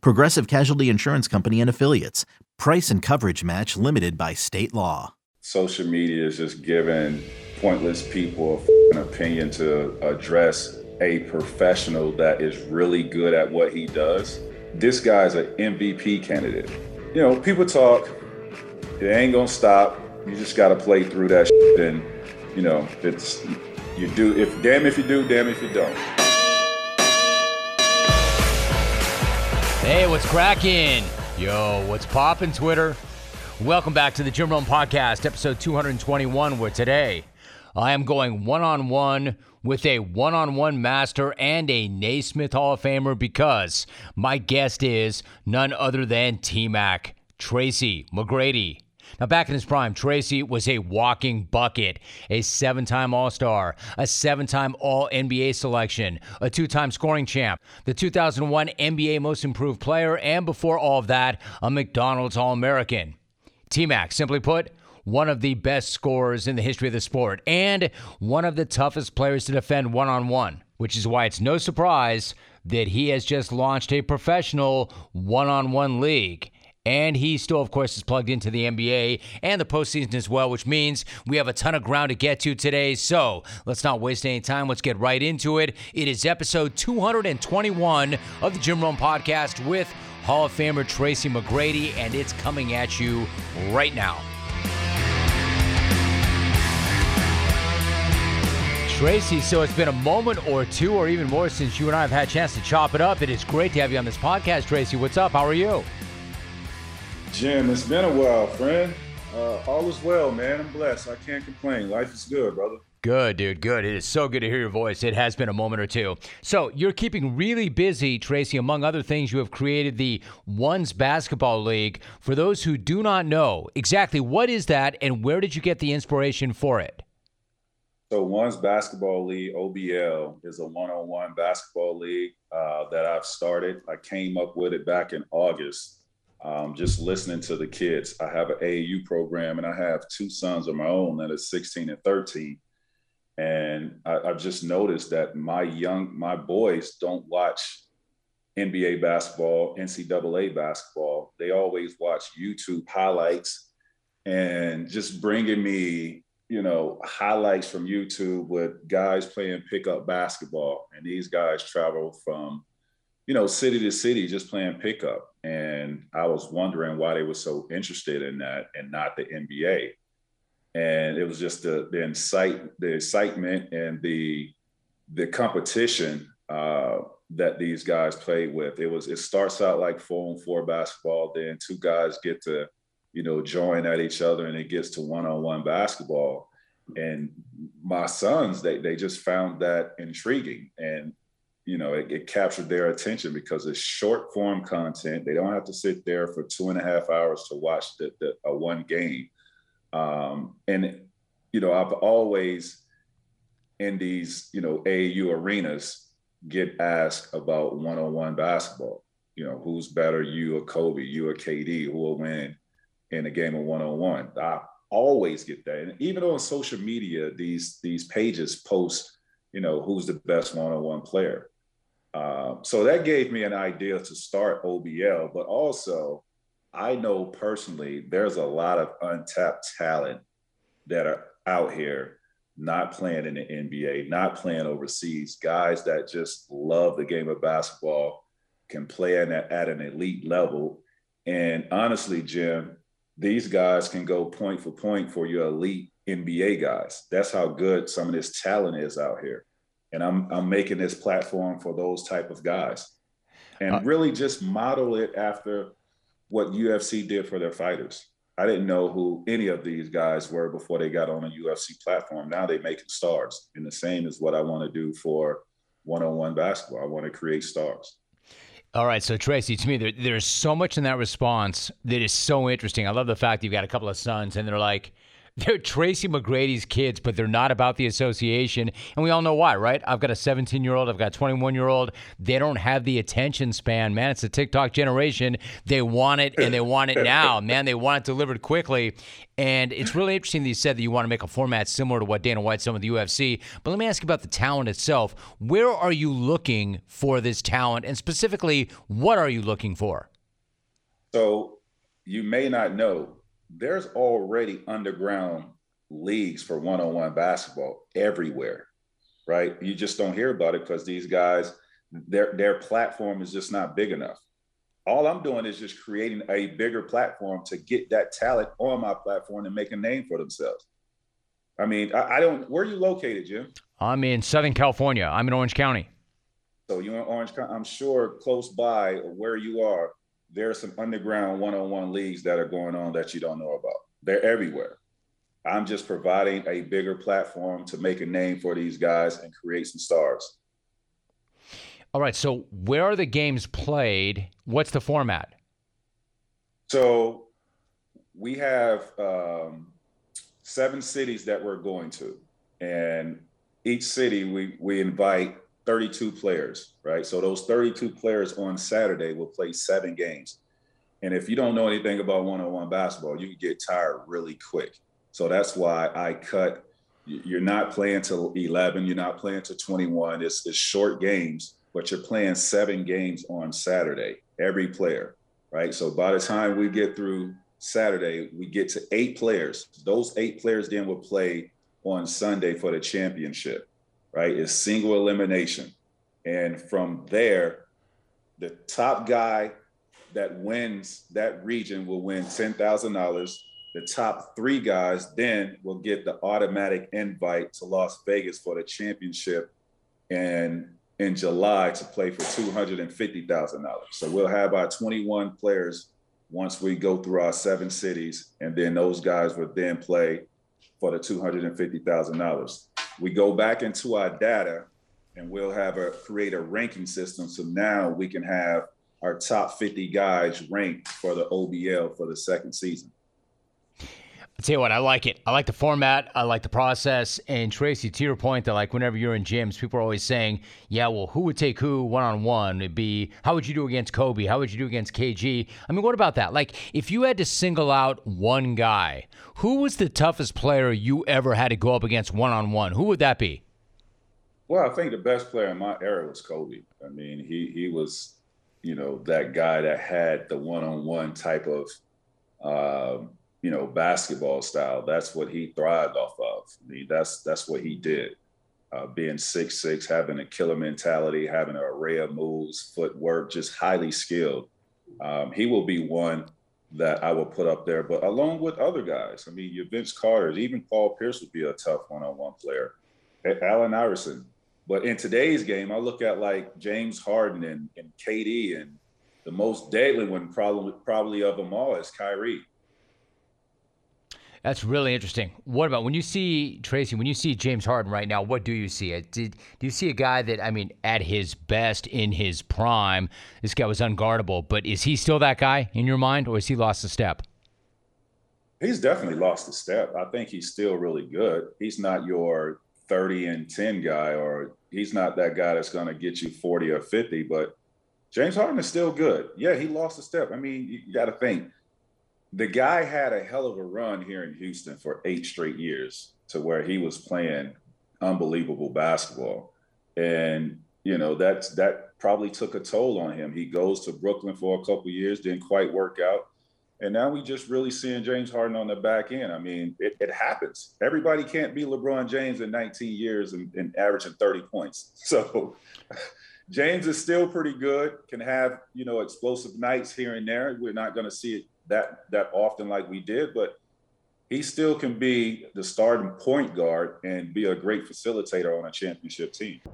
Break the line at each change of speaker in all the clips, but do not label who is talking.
Progressive Casualty Insurance Company and Affiliates. Price and coverage match limited by state law.
Social media is just giving pointless people an opinion to address a professional that is really good at what he does. This guy's an MVP candidate. You know, people talk, it ain't gonna stop. You just gotta play through that shit and you know, it's you do if damn if you do, damn if you don't.
Hey, what's cracking? Yo, what's poppin' Twitter? Welcome back to the Jim Rome Podcast, episode 221, where today I am going one on one with a one on one master and a Naismith Hall of Famer because my guest is none other than T Mac, Tracy McGrady. Now, back in his prime, Tracy was a walking bucket, a seven time All Star, a seven time All NBA selection, a two time scoring champ, the 2001 NBA Most Improved Player, and before all of that, a McDonald's All American. T Mac, simply put, one of the best scorers in the history of the sport, and one of the toughest players to defend one on one, which is why it's no surprise that he has just launched a professional one on one league. And he still, of course, is plugged into the NBA and the postseason as well, which means we have a ton of ground to get to today. So let's not waste any time. Let's get right into it. It is episode 221 of the Jim Rome podcast with Hall of Famer Tracy McGrady, and it's coming at you right now. Tracy, so it's been a moment or two or even more since you and I have had a chance to chop it up. It is great to have you on this podcast, Tracy. What's up? How are you?
Jim, it's been a while, friend. Uh, all is well, man. I'm blessed. I can't complain. Life is good, brother.
Good, dude. Good. It is so good to hear your voice. It has been a moment or two. So, you're keeping really busy, Tracy. Among other things, you have created the Ones Basketball League. For those who do not know, exactly what is that and where did you get the inspiration for it?
So, Ones Basketball League, OBL, is a one on one basketball league uh, that I've started. I came up with it back in August um, just listening to the kids. I have an AAU program and I have two sons of my own that are 16 and 13. And I, I've just noticed that my young, my boys don't watch NBA basketball, NCAA basketball. They always watch YouTube highlights and just bringing me, you know, highlights from YouTube with guys playing pickup basketball. And these guys travel from you know, city to city, just playing pickup. And I was wondering why they were so interested in that and not the NBA. And it was just the the incite the excitement and the the competition uh, that these guys played with. It was it starts out like four on four basketball, then two guys get to, you know, join at each other and it gets to one on one basketball. And my sons, they they just found that intriguing. And you know, it, it, captured their attention because it's short form content. They don't have to sit there for two and a half hours to watch the, the a one game. Um, and you know, I've always in these you know AAU arenas get asked about one on one basketball. You know, who's better, you or Kobe, you or KD, who will win in a game of one on one? I always get that, and even on social media, these these pages post, you know, who's the best one on one player um, so that gave me an idea to start OBL, but also I know personally there's a lot of untapped talent that are out here not playing in the NBA, not playing overseas, guys that just love the game of basketball, can play at, at an elite level. And honestly, Jim, these guys can go point for point for your elite NBA guys. That's how good some of this talent is out here and I'm I'm making this platform for those type of guys, and uh, really just model it after what UFC did for their fighters. I didn't know who any of these guys were before they got on a UFC platform. Now they're making stars, and the same is what I want to do for one-on-one basketball. I want to create stars.
All right, so Tracy, to me, there, there's so much in that response that is so interesting. I love the fact you've got a couple of sons, and they're like, they're Tracy McGrady's kids, but they're not about the association. And we all know why, right? I've got a 17 year old, I've got a 21 year old. They don't have the attention span, man. It's a TikTok generation. They want it and they want it now, man. They want it delivered quickly. And it's really interesting that you said that you want to make a format similar to what Dana White's done with the UFC. But let me ask you about the talent itself. Where are you looking for this talent? And specifically, what are you looking for?
So you may not know, there's already underground leagues for one-on-one basketball everywhere, right? You just don't hear about it because these guys, their their platform is just not big enough. All I'm doing is just creating a bigger platform to get that talent on my platform and make a name for themselves. I mean, I, I don't. Where are you located, Jim?
I'm in Southern California. I'm in Orange County.
So you're in Orange County. I'm sure close by where you are, there are some underground one-on-one leagues that are going on that you don't know about. They're everywhere. I'm just providing a bigger platform to make a name for these guys and create some stars.
All right. So where are the games played? What's the format?
So we have um, seven cities that we're going to, and each city we we invite 32 players, right? So those 32 players on Saturday will play seven games. And if you don't know anything about one-on-one basketball, you can get tired really quick. So that's why I cut. You're not playing till 11. You're not playing till 21. It's, it's short games, but you're playing seven games on Saturday, every player, right? So by the time we get through Saturday, we get to eight players. Those eight players then will play on Sunday for the championship right? It's single elimination. And from there, the top guy that wins that region will win $10,000. The top three guys then will get the automatic invite to Las Vegas for the championship and in July to play for $250,000. So we'll have our 21 players once we go through our seven cities, and then those guys will then play for the $250,000 we go back into our data and we'll have a create a ranking system. So now we can have our top 50 guys ranked for the OBL for the second season.
Tell you what, I like it. I like the format. I like the process. And Tracy, to your point, that like whenever you're in gyms, people are always saying, "Yeah, well, who would take who one on one?" It'd be, "How would you do against Kobe? How would you do against KG?" I mean, what about that? Like, if you had to single out one guy, who was the toughest player you ever had to go up against one on one? Who would that be?
Well, I think the best player in my era was Kobe. I mean, he he was, you know, that guy that had the one on one type of. Um, you know, basketball style. That's what he thrived off of. I mean, that's that's what he did. Uh, being six six, having a killer mentality, having an array of moves, footwork, just highly skilled. Um, he will be one that I will put up there, but along with other guys. I mean, your Vince Carter's, even Paul Pierce would be a tough one-on-one player. Allen Iverson. But in today's game, I look at like James Harden and, and KD, and the most deadly one probably probably of them all is Kyrie.
That's really interesting. What about when you see Tracy? When you see James Harden right now, what do you see? Uh, did do you see a guy that I mean, at his best in his prime, this guy was unguardable. But is he still that guy in your mind, or has he lost a step?
He's definitely lost a step. I think he's still really good. He's not your 30 and 10 guy, or he's not that guy that's going to get you 40 or 50. But James Harden is still good. Yeah, he lost a step. I mean, you got to think the guy had a hell of a run here in Houston for eight straight years to where he was playing unbelievable basketball. And, you know, that's that probably took a toll on him. He goes to Brooklyn for a couple years, didn't quite work out. And now we just really seeing James Harden on the back end. I mean, it, it happens. Everybody can't be LeBron James in 19 years and, and averaging 30 points. So James is still pretty good, can have, you know, explosive nights here and there. We're not going to see it that that often like we did, but he still can be the starting point guard and be a great facilitator on a championship team.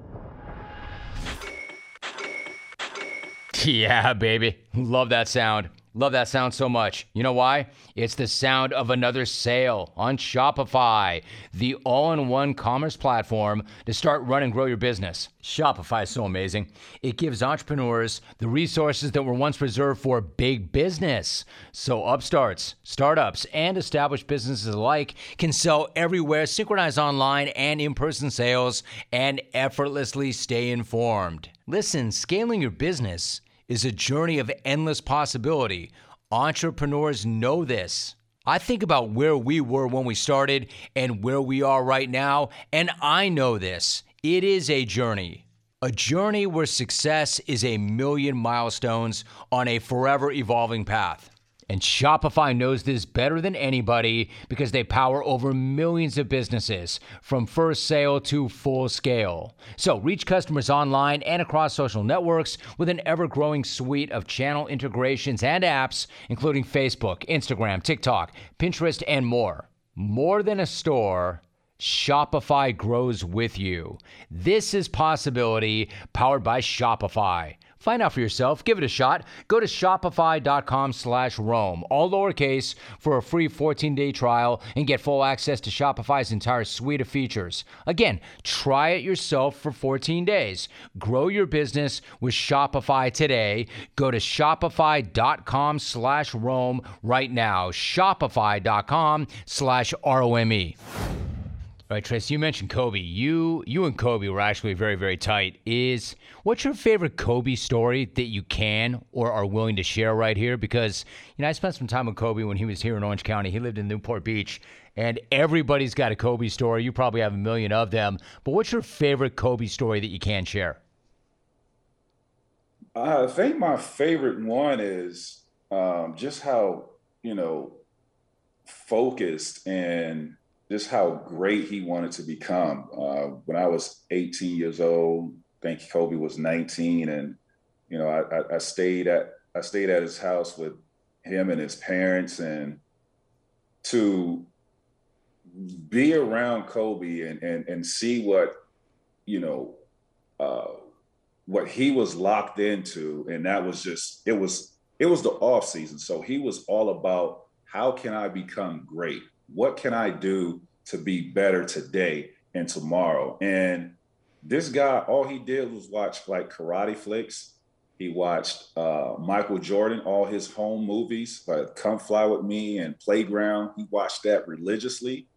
Yeah, baby. Love that sound. Love that sound so much. You know why? It's the sound of another sale on Shopify, the all in one commerce platform to start, run, and grow your business. Shopify is so amazing. It gives entrepreneurs the resources that were once reserved for big business. So, upstarts, startups, and established businesses alike can sell everywhere, synchronize online and in person sales, and effortlessly stay informed. Listen, scaling your business is a journey of endless possibility. Entrepreneurs know this. I think about where we were when we started and where we are right now, and I know this. It is a journey. A journey where success is a million milestones on a forever evolving path. And Shopify knows this better than anybody because they power over millions of businesses from first sale to full scale. So reach customers online and across social networks with an ever growing suite of channel integrations and apps, including Facebook, Instagram, TikTok, Pinterest, and more. More than a store. Shopify grows with you. This is possibility powered by Shopify. Find out for yourself. Give it a shot. Go to shopify.com slash Rome, all lowercase, for a free 14-day trial and get full access to Shopify's entire suite of features. Again, try it yourself for 14 days. Grow your business with Shopify today. Go to shopify.com slash Rome right now. Shopify.com slash R-O-M-E. Right, Trace, you mentioned Kobe. You you and Kobe were actually very, very tight. Is what's your favorite Kobe story that you can or are willing to share right here? Because you know, I spent some time with Kobe when he was here in Orange County. He lived in Newport Beach, and everybody's got a Kobe story. You probably have a million of them. But what's your favorite Kobe story that you can share?
I think my favorite one is um, just how you know focused and just how great he wanted to become. Uh, when I was 18 years old, I think Kobe was 19, and you know, I, I, stayed at I stayed at his house with him and his parents, and to be around Kobe and and and see what you know uh, what he was locked into, and that was just it was it was the off season, so he was all about how can I become great what can I do to be better today and tomorrow? And this guy, all he did was watch like karate flicks. He watched uh, Michael Jordan, all his home movies, like Come Fly With Me and Playground. He watched that religiously.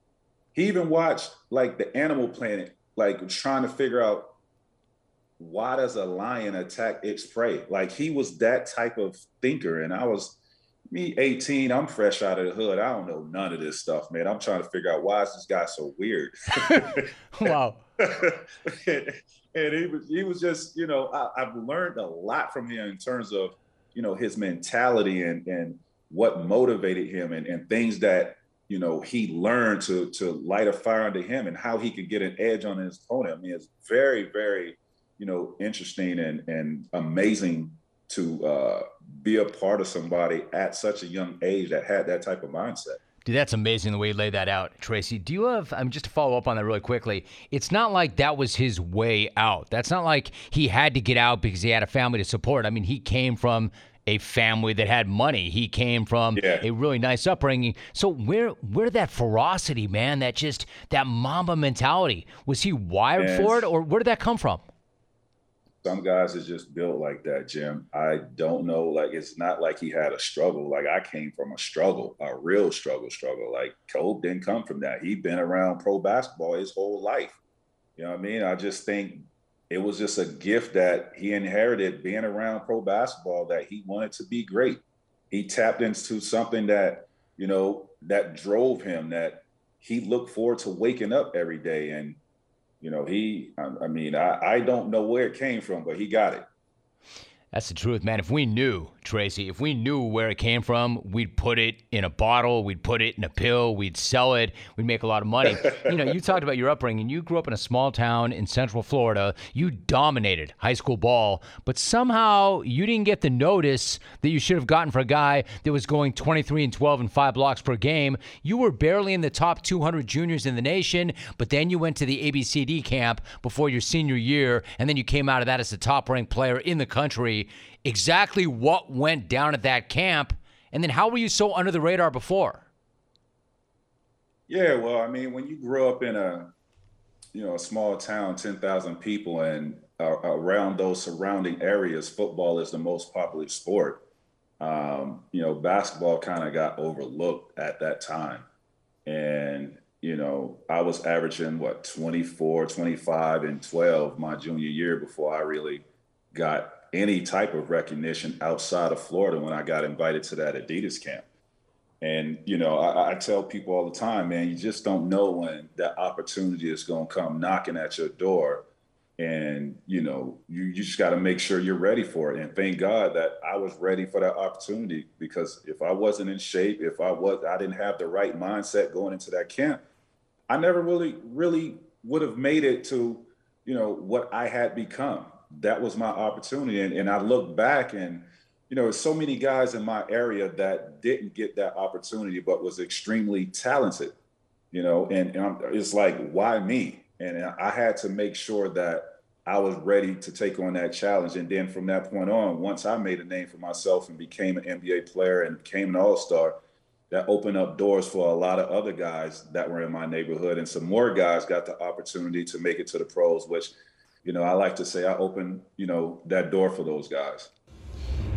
He even watched like the Animal Planet, like trying to figure out why does a lion attack its prey? Like he was that type of thinker. And I was, me 18, I'm fresh out of the hood. I don't know none of this stuff, man. I'm trying to figure out why is this guy so weird.
wow.
and, and, he was he was just, you know, I, I've learned a lot from him in terms of, you know, his mentality and and what motivated him and, and things that, you know, he learned to to light a fire under him and how he could get an edge on his opponent. I mean, it's very, very, you know, interesting and and amazing to uh, be a part of somebody at such a young age that had that type of mindset.
Dude, that's amazing the way you lay that out, Tracy. Do you have, I'm just to follow up on that really quickly. It's not like that was his way out. That's not like he had to get out because he had a family to support. I mean, he came from a family that had money. He came from yeah. a really nice upbringing. So where where that ferocity, man, that just that Mamba mentality, was he wired yes. for it or where did that come from?
Some guys is just built like that, Jim. I don't know. Like it's not like he had a struggle. Like I came from a struggle, a real struggle, struggle. Like Kobe didn't come from that. He'd been around pro basketball his whole life. You know what I mean? I just think it was just a gift that he inherited being around pro basketball that he wanted to be great. He tapped into something that, you know, that drove him, that he looked forward to waking up every day. And you know, he, I, I mean, I, I don't know where it came from, but he got it.
That's the truth, man. If we knew, Tracy, if we knew where it came from, we'd put it in a bottle, we'd put it in a pill, we'd sell it, we'd make a lot of money. you know, you talked about your upbringing. You grew up in a small town in Central Florida. You dominated high school ball, but somehow you didn't get the notice that you should have gotten for a guy that was going 23 and 12 and five blocks per game. You were barely in the top 200 juniors in the nation, but then you went to the ABCD camp before your senior year, and then you came out of that as the top ranked player in the country exactly what went down at that camp And then how were you so under the radar before?
Yeah, well, I mean, when you grow up in a you know a small town, ten thousand people, and uh, around those surrounding areas, football is the most popular sport. Um, you know, basketball kind of got overlooked at that time, and you know, I was averaging what 24, 25, and 12 my junior year before I really got any type of recognition outside of Florida when I got invited to that Adidas camp. And you know, I, I, tell people all the time, man, you just don't know when that opportunity is going to come knocking at your door, and you know, you, you just got to make sure you're ready for it. And thank God that I was ready for that opportunity because if I wasn't in shape, if I was, I didn't have the right mindset going into that camp, I never really, really would have made it to, you know, what I had become. That was my opportunity, and, and I look back and you know, so many guys in my area that didn't get that opportunity, but was extremely talented, you know, and, and it's like, why me? And I had to make sure that I was ready to take on that challenge. And then from that point on, once I made a name for myself and became an NBA player and became an all star, that opened up doors for a lot of other guys that were in my neighborhood. And some more guys got the opportunity to make it to the pros, which, you know, I like to say I open, you know, that door for those guys.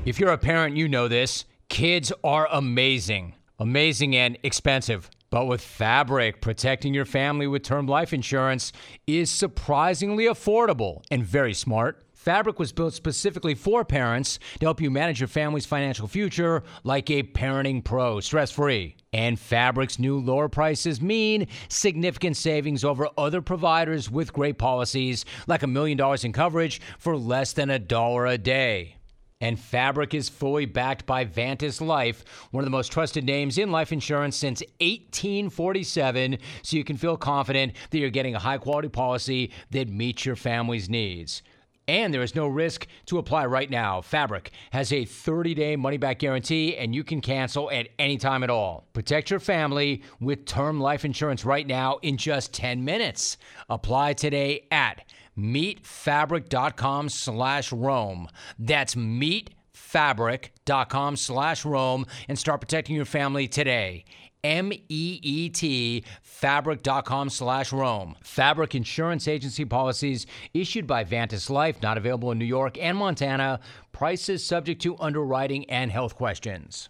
If you're a parent, you know this. Kids are amazing, amazing and expensive. But with Fabric, protecting your family with term life insurance is surprisingly affordable and very smart. Fabric was built specifically for parents to help you manage your family's financial future like a parenting pro, stress free. And Fabric's new lower prices mean significant savings over other providers with great policies, like a million dollars in coverage for less than a dollar a day. And Fabric is fully backed by Vantis Life, one of the most trusted names in life insurance since 1847, so you can feel confident that you're getting a high quality policy that meets your family's needs. And there is no risk to apply right now. Fabric has a 30 day money back guarantee, and you can cancel at any time at all. Protect your family with term life insurance right now in just 10 minutes. Apply today at meetfabric.com slash Rome. That's meetfabric.com slash Rome and start protecting your family today. M-E-E-T fabric.com slash Rome. Fabric insurance agency policies issued by Vantis Life, not available in New York and Montana. Prices subject to underwriting and health questions.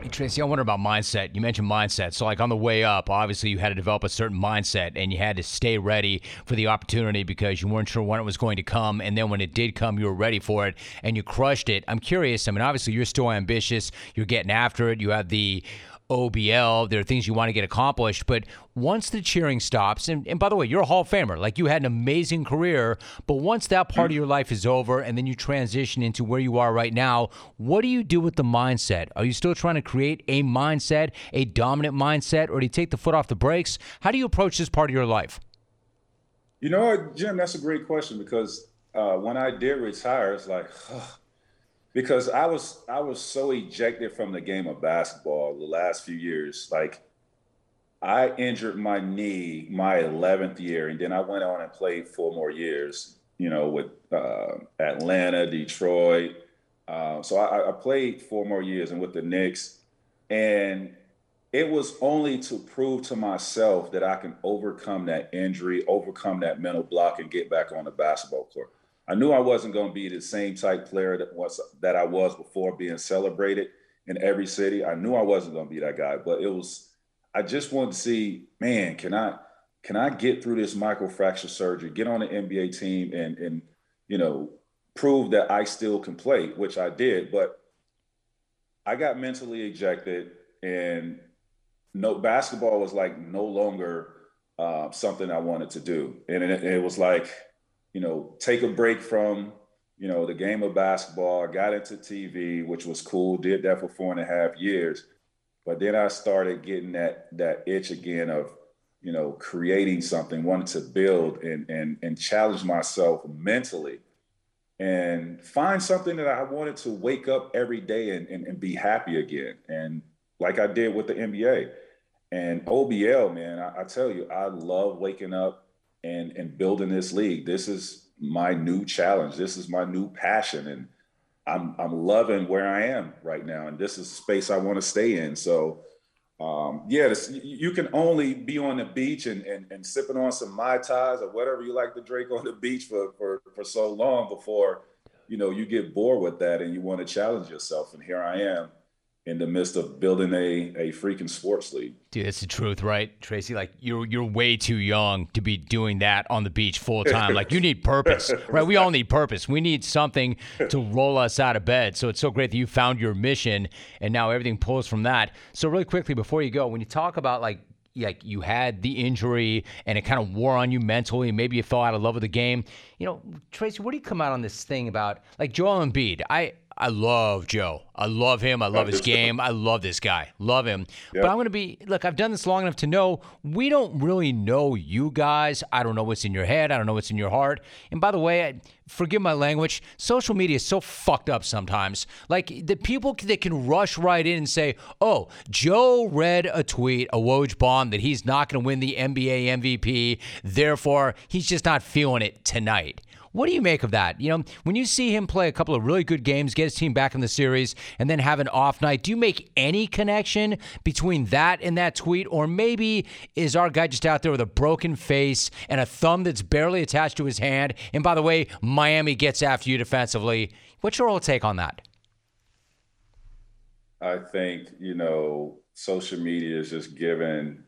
Hey, Tracy, I wonder about mindset. You mentioned mindset. So, like on the way up, obviously you had to develop a certain mindset and you had to stay ready for the opportunity because you weren't sure when it was going to come. And then when it did come, you were ready for it and you crushed it. I'm curious. I mean, obviously you're still ambitious. You're getting after it. You have the OBL. There are things you want to get accomplished. But once the cheering stops, and, and by the way, you're a Hall of Famer. Like you had an amazing career. But once that part of your life is over and then you transition into where you are right now, what do you do with the mindset? Are you still trying to create a mindset, a dominant mindset, or do you take the foot off the brakes? How do you approach this part of your life?
You know Jim, that's a great question because uh, when I did retire, it's like, because I was I was so ejected from the game of basketball the last few years. Like I injured my knee my 11th year, and then I went on and played four more years. You know, with uh, Atlanta, Detroit. Uh, so I, I played four more years, and with the Knicks, and it was only to prove to myself that I can overcome that injury, overcome that mental block, and get back on the basketball court. I knew I wasn't going to be the same type player that was that I was before being celebrated in every city. I knew I wasn't going to be that guy, but it was I just wanted to see, man, can I can I get through this microfracture surgery, get on the NBA team and and you know, prove that I still can play, which I did, but I got mentally ejected and no basketball was like no longer uh, something I wanted to do. And it, it was like you know, take a break from, you know, the game of basketball. Got into TV, which was cool. Did that for four and a half years, but then I started getting that that itch again of, you know, creating something, wanting to build and and and challenge myself mentally, and find something that I wanted to wake up every day and and, and be happy again. And like I did with the NBA and OBL, man, I, I tell you, I love waking up and and building this league. This is my new challenge. This is my new passion, and I'm I'm loving where I am right now, and this is a space I want to stay in. So, um, yeah, this, you can only be on the beach and, and and sipping on some mai tais or whatever you like to drink on the beach for for for so long before you know you get bored with that and you want to challenge yourself. And here I am in the midst of building a, a freaking sports league.
Dude, that's the truth, right, Tracy? Like you're you're way too young to be doing that on the beach full time. like you need purpose, right? We all need purpose. We need something to roll us out of bed. So it's so great that you found your mission and now everything pulls from that. So really quickly before you go, when you talk about like like you had the injury and it kind of wore on you mentally, maybe you fell out of love with the game. You know, Tracy, what do you come out on this thing about like Joel Embiid? I I love Joe. I love him. I love his game. I love this guy. Love him. Yep. But I'm going to be look, I've done this long enough to know we don't really know you guys. I don't know what's in your head. I don't know what's in your heart. And by the way, I, forgive my language, social media is so fucked up sometimes. Like the people that can rush right in and say, "Oh, Joe read a tweet, a Woj bomb that he's not going to win the NBA MVP, therefore he's just not feeling it tonight." What do you make of that? You know, when you see him play a couple of really good games, get his team back in the series, and then have an off night, do you make any connection between that and that tweet? Or maybe is our guy just out there with a broken face and a thumb that's barely attached to his hand? And by the way, Miami gets after you defensively. What's your whole take on that?
I think, you know, social media is just giving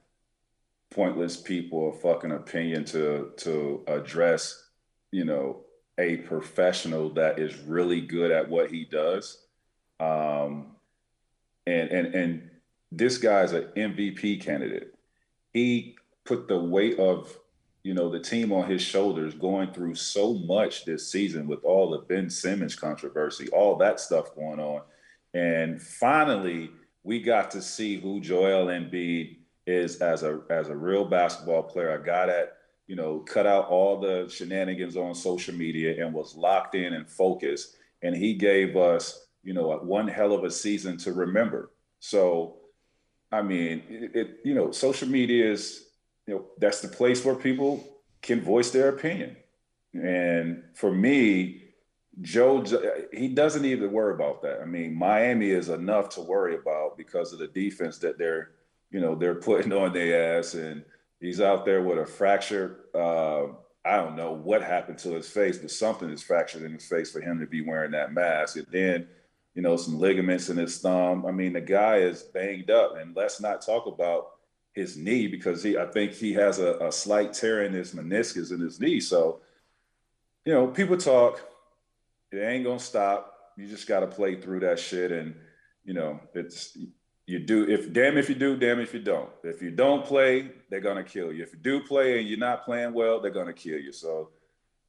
pointless people a fucking opinion to to address you know, a professional that is really good at what he does. Um, and and and this guy's an MVP candidate. He put the weight of you know the team on his shoulders, going through so much this season with all the Ben Simmons controversy, all that stuff going on, and finally we got to see who Joel Embiid is as a as a real basketball player, a guy that you know, cut out all the shenanigans on social media and was locked in and focused. And he gave us, you know, one hell of a season to remember. So, I mean, it, it you know, social media is, you know, that's the place where people can voice their opinion. And for me, Joe, he doesn't even worry about that. I mean, Miami is enough to worry about because of the defense that they're, you know, they're putting on their ass and He's out there with a fracture. Uh, I don't know what happened to his face, but something is fractured in his face for him to be wearing that mask. And then, you know, some ligaments in his thumb. I mean, the guy is banged up. And let's not talk about his knee because he, I think he has a, a slight tear in his meniscus in his knee. So, you know, people talk. It ain't gonna stop. You just got to play through that shit. And you know, it's you do if damn if you do, damn if you don't. If you don't play, they're gonna kill you. If you do play and you're not playing well, they're gonna kill you. So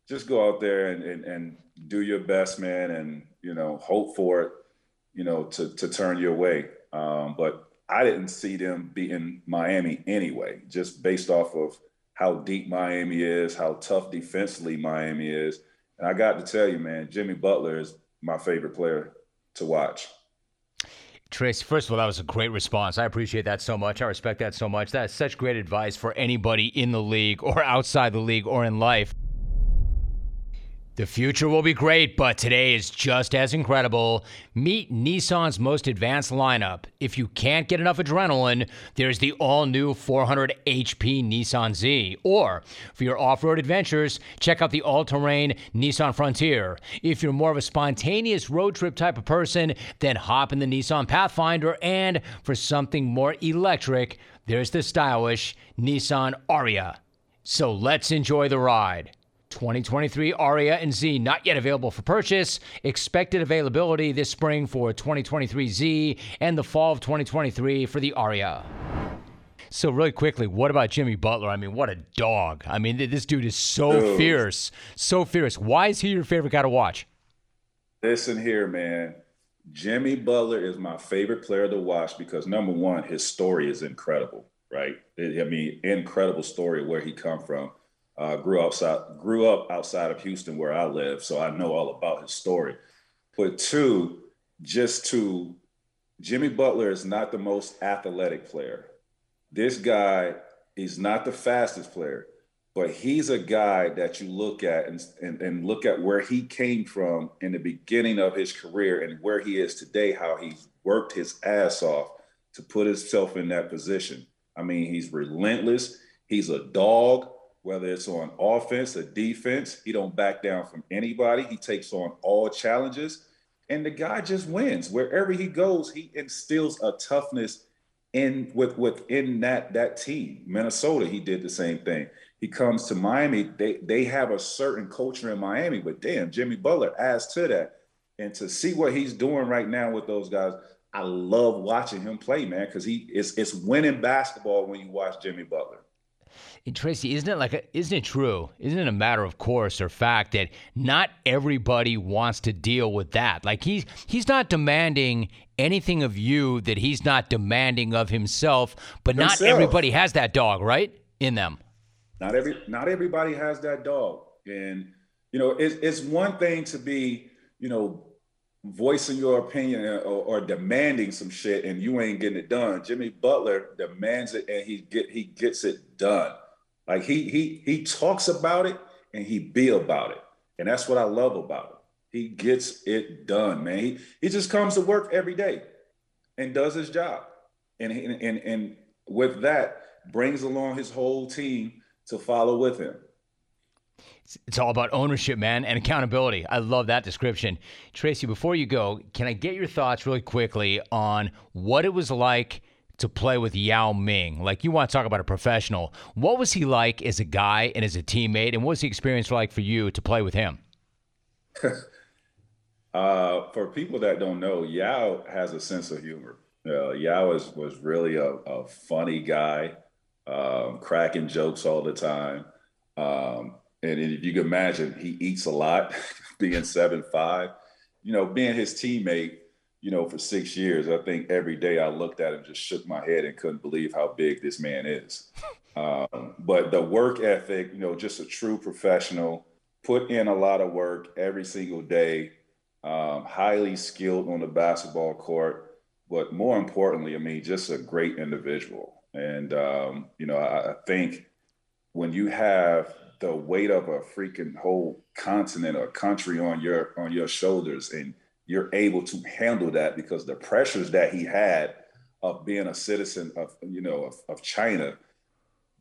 just go out there and, and, and do your best, man, and you know, hope for it, you know, to to turn your way. Um, but I didn't see them beating Miami anyway, just based off of how deep Miami is, how tough defensively Miami is. And I got to tell you, man, Jimmy Butler is my favorite player to watch.
Trace, first of all, that was a great response. I appreciate that so much. I respect that so much. That is such great advice for anybody in the league or outside the league or in life. The future will be great, but today is just as incredible. Meet Nissan's most advanced lineup. If you can't get enough adrenaline, there's the all new 400 HP Nissan Z. Or for your off road adventures, check out the all terrain Nissan Frontier. If you're more of a spontaneous road trip type of person, then hop in the Nissan Pathfinder. And for something more electric, there's the stylish Nissan Ariya. So let's enjoy the ride. 2023 Ariya and Z not yet available for purchase. Expected availability this spring for 2023 Z and the fall of 2023 for the Ariya. So really quickly, what about Jimmy Butler? I mean, what a dog! I mean, this dude is so fierce, so fierce. Why is he your favorite guy to watch?
Listen here, man. Jimmy Butler is my favorite player to watch because number one, his story is incredible, right? I mean, incredible story where he come from. Uh, grew outside, grew up outside of Houston where I live, so I know all about his story. But two, just to Jimmy Butler is not the most athletic player. This guy is not the fastest player, but he's a guy that you look at and, and, and, look at where he came from in the beginning of his career and where he is today, how he's worked his ass off to put himself in that position. I mean, he's relentless. He's a dog, whether it's on offense or defense. He don't back down from anybody. He takes on all challenges. And the guy just wins. Wherever he goes, he instills a toughness in with within that that team. Minnesota, he did the same thing. He comes to Miami. They they have a certain culture in Miami, but damn, Jimmy Butler adds to that. And to see what he's doing right now with those guys, I love watching him play, man, because he it's it's winning basketball when you watch Jimmy Butler.
And Tracy, isn't it like a, isn't it true? Isn't it a matter of course or fact that not everybody wants to deal with that? Like he's he's not demanding anything of you that he's not demanding of himself, but himself. not everybody has that dog, right? In them.
Not every not everybody has that dog. And you know, it's it's one thing to be, you know, voicing your opinion uh, or, or, demanding some shit and you ain't getting it done. Jimmy Butler demands it and he get he gets it done. Like he he he talks about it and he be about it. And that's what I love about him. He gets it done, man. He, he just comes to work every day and does his job. And, and, and with that, brings along his whole team to follow with him.
It's all about ownership, man, and accountability. I love that description. Tracy, before you go, can I get your thoughts really quickly on what it was like to play with Yao Ming? Like, you want to talk about a professional. What was he like as a guy and as a teammate? And what was the experience like for you to play with him?
uh, for people that don't know, Yao has a sense of humor. Uh, Yao is, was really a, a funny guy, um, cracking jokes all the time. Um, and if you can imagine, he eats a lot, being seven five. You know, being his teammate, you know, for six years, I think every day I looked at him, just shook my head and couldn't believe how big this man is. Um, but the work ethic, you know, just a true professional, put in a lot of work every single day, um, highly skilled on the basketball court, but more importantly, I mean, just a great individual. And, um, you know, I, I think when you have the weight of a freaking whole continent or country on your on your shoulders and you're able to handle that because the pressures that he had of being a citizen of you know of, of china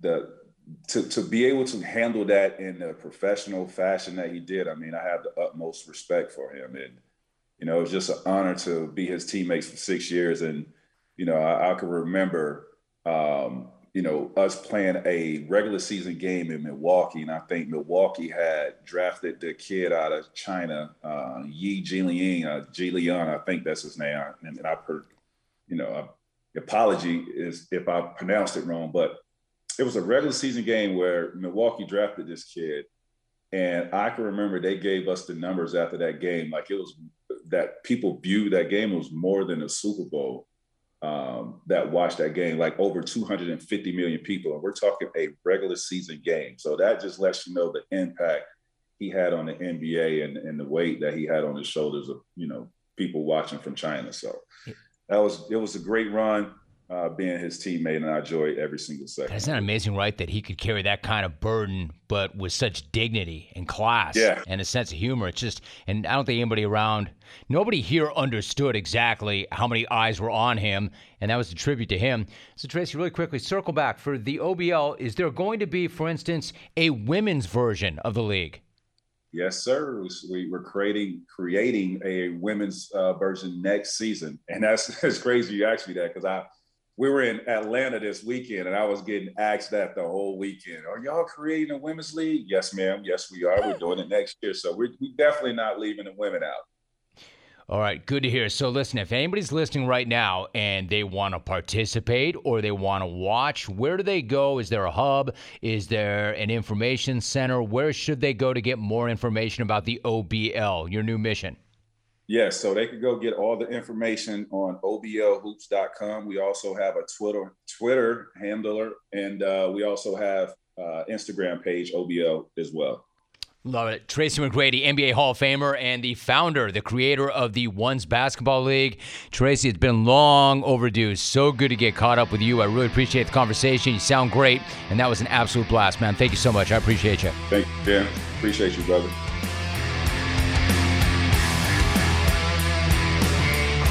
the to, to be able to handle that in a professional fashion that he did i mean i have the utmost respect for him. And you know it was just an honor to be his teammates for six years. And you know i, I can remember um, you know, us playing a regular season game in Milwaukee, and I think Milwaukee had drafted the kid out of China, uh, Yi Jilian, uh, Jilian, I think that's his name. And, and I've heard, you know, uh, apology is if I pronounced it wrong, but it was a regular season game where Milwaukee drafted this kid. And I can remember they gave us the numbers after that game. Like it was that people viewed that game was more than a Super Bowl um, that watched that game, like over 250 million people. And we're talking a regular season game. So that just lets you know the impact he had on the NBA and, and the weight that he had on his shoulders of, you know, people watching from China. So that was, it was a great run uh, being his teammate, and I enjoyed every single second.
Isn't that amazing, right? That he could carry that kind of burden, but with such dignity and class
yeah.
and a sense of humor. It's just, and I don't think anybody around, nobody here understood exactly how many eyes were on him, and that was a tribute to him. So, Tracy, really quickly, circle back for the OBL. Is there going to be, for instance, a women's version of the league?
Yes, sir. We, are creating creating a women's uh, version next season, and that's it's crazy you asked me that because I we were in Atlanta this weekend, and I was getting asked that the whole weekend. Are y'all creating a women's league? Yes, ma'am. Yes, we are. We're doing it next year, so we're, we're definitely not leaving the women out.
All right, good to hear. So, listen, if anybody's listening right now and they want to participate or they want to watch, where do they go? Is there a hub? Is there an information center? Where should they go to get more information about the OBL, your new mission?
Yes, so they could go get all the information on oblhoops.com. We also have a Twitter Twitter handler, and uh, we also have uh, Instagram page OBL as well.
Love it. Tracy McGrady, NBA Hall of Famer and the founder, the creator of the Ones Basketball League. Tracy, it's been long overdue. So good to get caught up with you. I really appreciate the conversation. You sound great, and that was an absolute blast, man. Thank you so much. I appreciate you.
Thank you, Dan. Appreciate you, brother.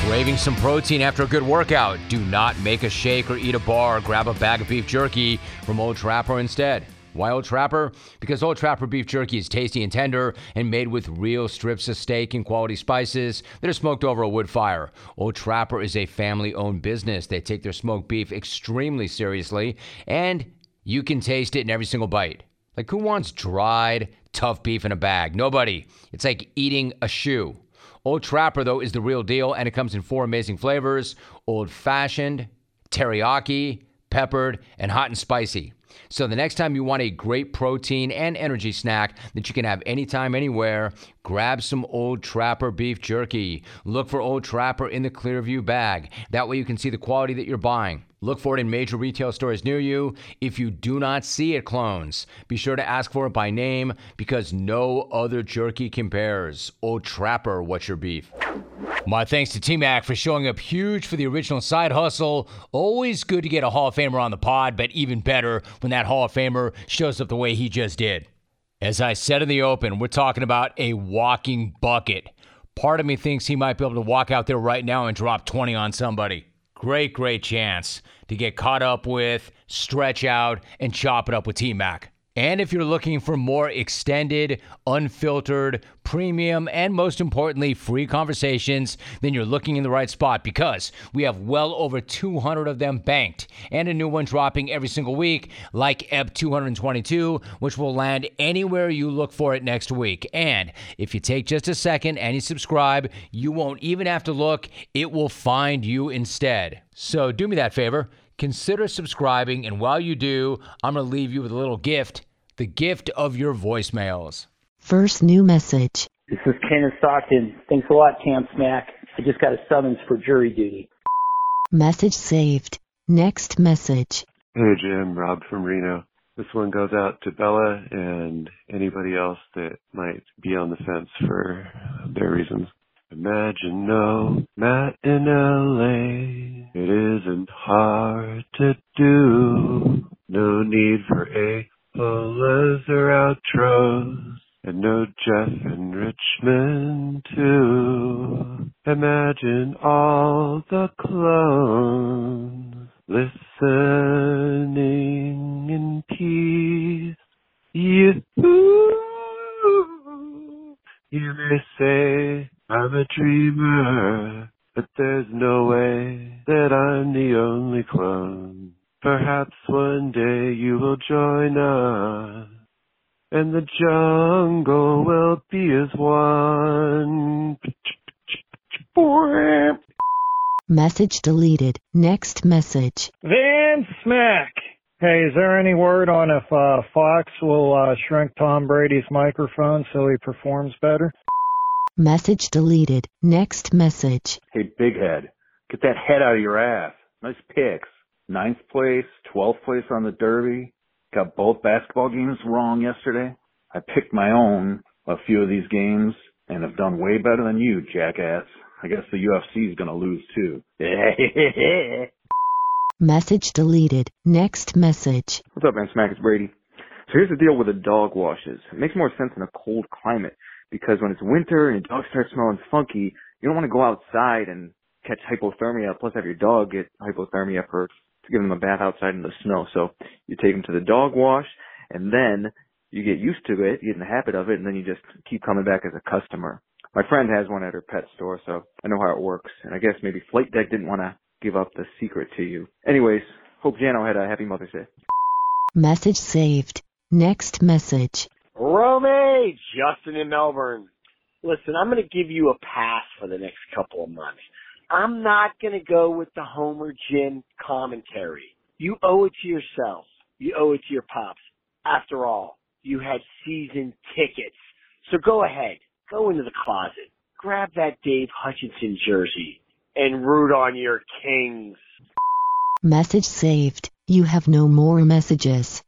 Craving some protein after a good workout? Do not make a shake or eat a bar. Grab a bag of beef jerky from Old Trapper instead. Why Old Trapper? Because Old Trapper beef jerky is tasty and tender and made with real strips of steak and quality spices that are smoked over a wood fire. Old Trapper is a family owned business. They take their smoked beef extremely seriously, and you can taste it in every single bite. Like, who wants dried, tough beef in a bag? Nobody. It's like eating a shoe. Old Trapper, though, is the real deal, and it comes in four amazing flavors old fashioned, teriyaki, peppered, and hot and spicy. So the next time you want a great protein and energy snack that you can have anytime, anywhere, grab some Old Trapper beef jerky. Look for Old Trapper in the Clearview bag. That way you can see the quality that you're buying. Look for it in major retail stores near you. If you do not see it, clones, be sure to ask for it by name because no other jerky compares. Old Trapper, what's your beef? My thanks to T Mac for showing up huge for the original side hustle. Always good to get a Hall of Famer on the pod, but even better when that Hall of Famer shows up the way he just did. As I said in the open, we're talking about a walking bucket. Part of me thinks he might be able to walk out there right now and drop 20 on somebody. Great, great chance to get caught up with, stretch out, and chop it up with T Mac. And if you're looking for more extended, unfiltered, premium, and most importantly, free conversations, then you're looking in the right spot because we have well over 200 of them banked and a new one dropping every single week, like EP 222, which will land anywhere you look for it next week. And if you take just a second and you subscribe, you won't even have to look, it will find you instead. So do me that favor consider subscribing. And while you do, I'm going to leave you with a little gift the gift of your voicemails.
First new message.
This is Ken in Stockton. Thanks a lot, Cam Smack. I just got a summons for jury duty.
Message saved. Next message.
Hey Jim, Rob from Reno. This one goes out to Bella and anybody else that might be on the fence for their reasons. Imagine no Matt in LA. It isn't hard to do. No need for a polas or outros. And no Jeff in Richmond too. Imagine all the clones listening
Message deleted. Next message.
Van Smack. Hey, is there any word on if uh, Fox will uh, shrink Tom Brady's microphone so he performs better?
Message deleted. Next message.
Hey, big head, get that head out of your ass. Nice picks. Ninth place, 12th place on the Derby. Got both basketball games wrong yesterday. I picked my own a few of these games and have done way better than you, jackass. I guess the UFC is gonna lose too.
Message deleted. Next message.
What's up, man? Smack, it's Brady. So here's the deal with the dog washes. It makes more sense in a cold climate because when it's winter and your dog starts smelling funky, you don't want to go outside and catch hypothermia, plus have your dog get hypothermia for to give him a bath outside in the snow. So you take him to the dog wash, and then you get used to it, you get in the habit of it, and then you just keep coming back as a customer. My friend has one at her pet store, so I know how it works. And I guess maybe Flight Deck didn't want to give up the secret to you. Anyways, hope Jano had a happy Mother's Day.
Message saved. Next message.
Romy, Justin in Melbourne. Listen, I'm going to give you a pass for the next couple of months. I'm not going to go with the Homer Jim commentary. You owe it to yourself. You owe it to your pops. After all, you had season tickets. So go ahead. Go into the closet. Grab that Dave Hutchison jersey and root on your Kings.
Message saved. You have no more messages.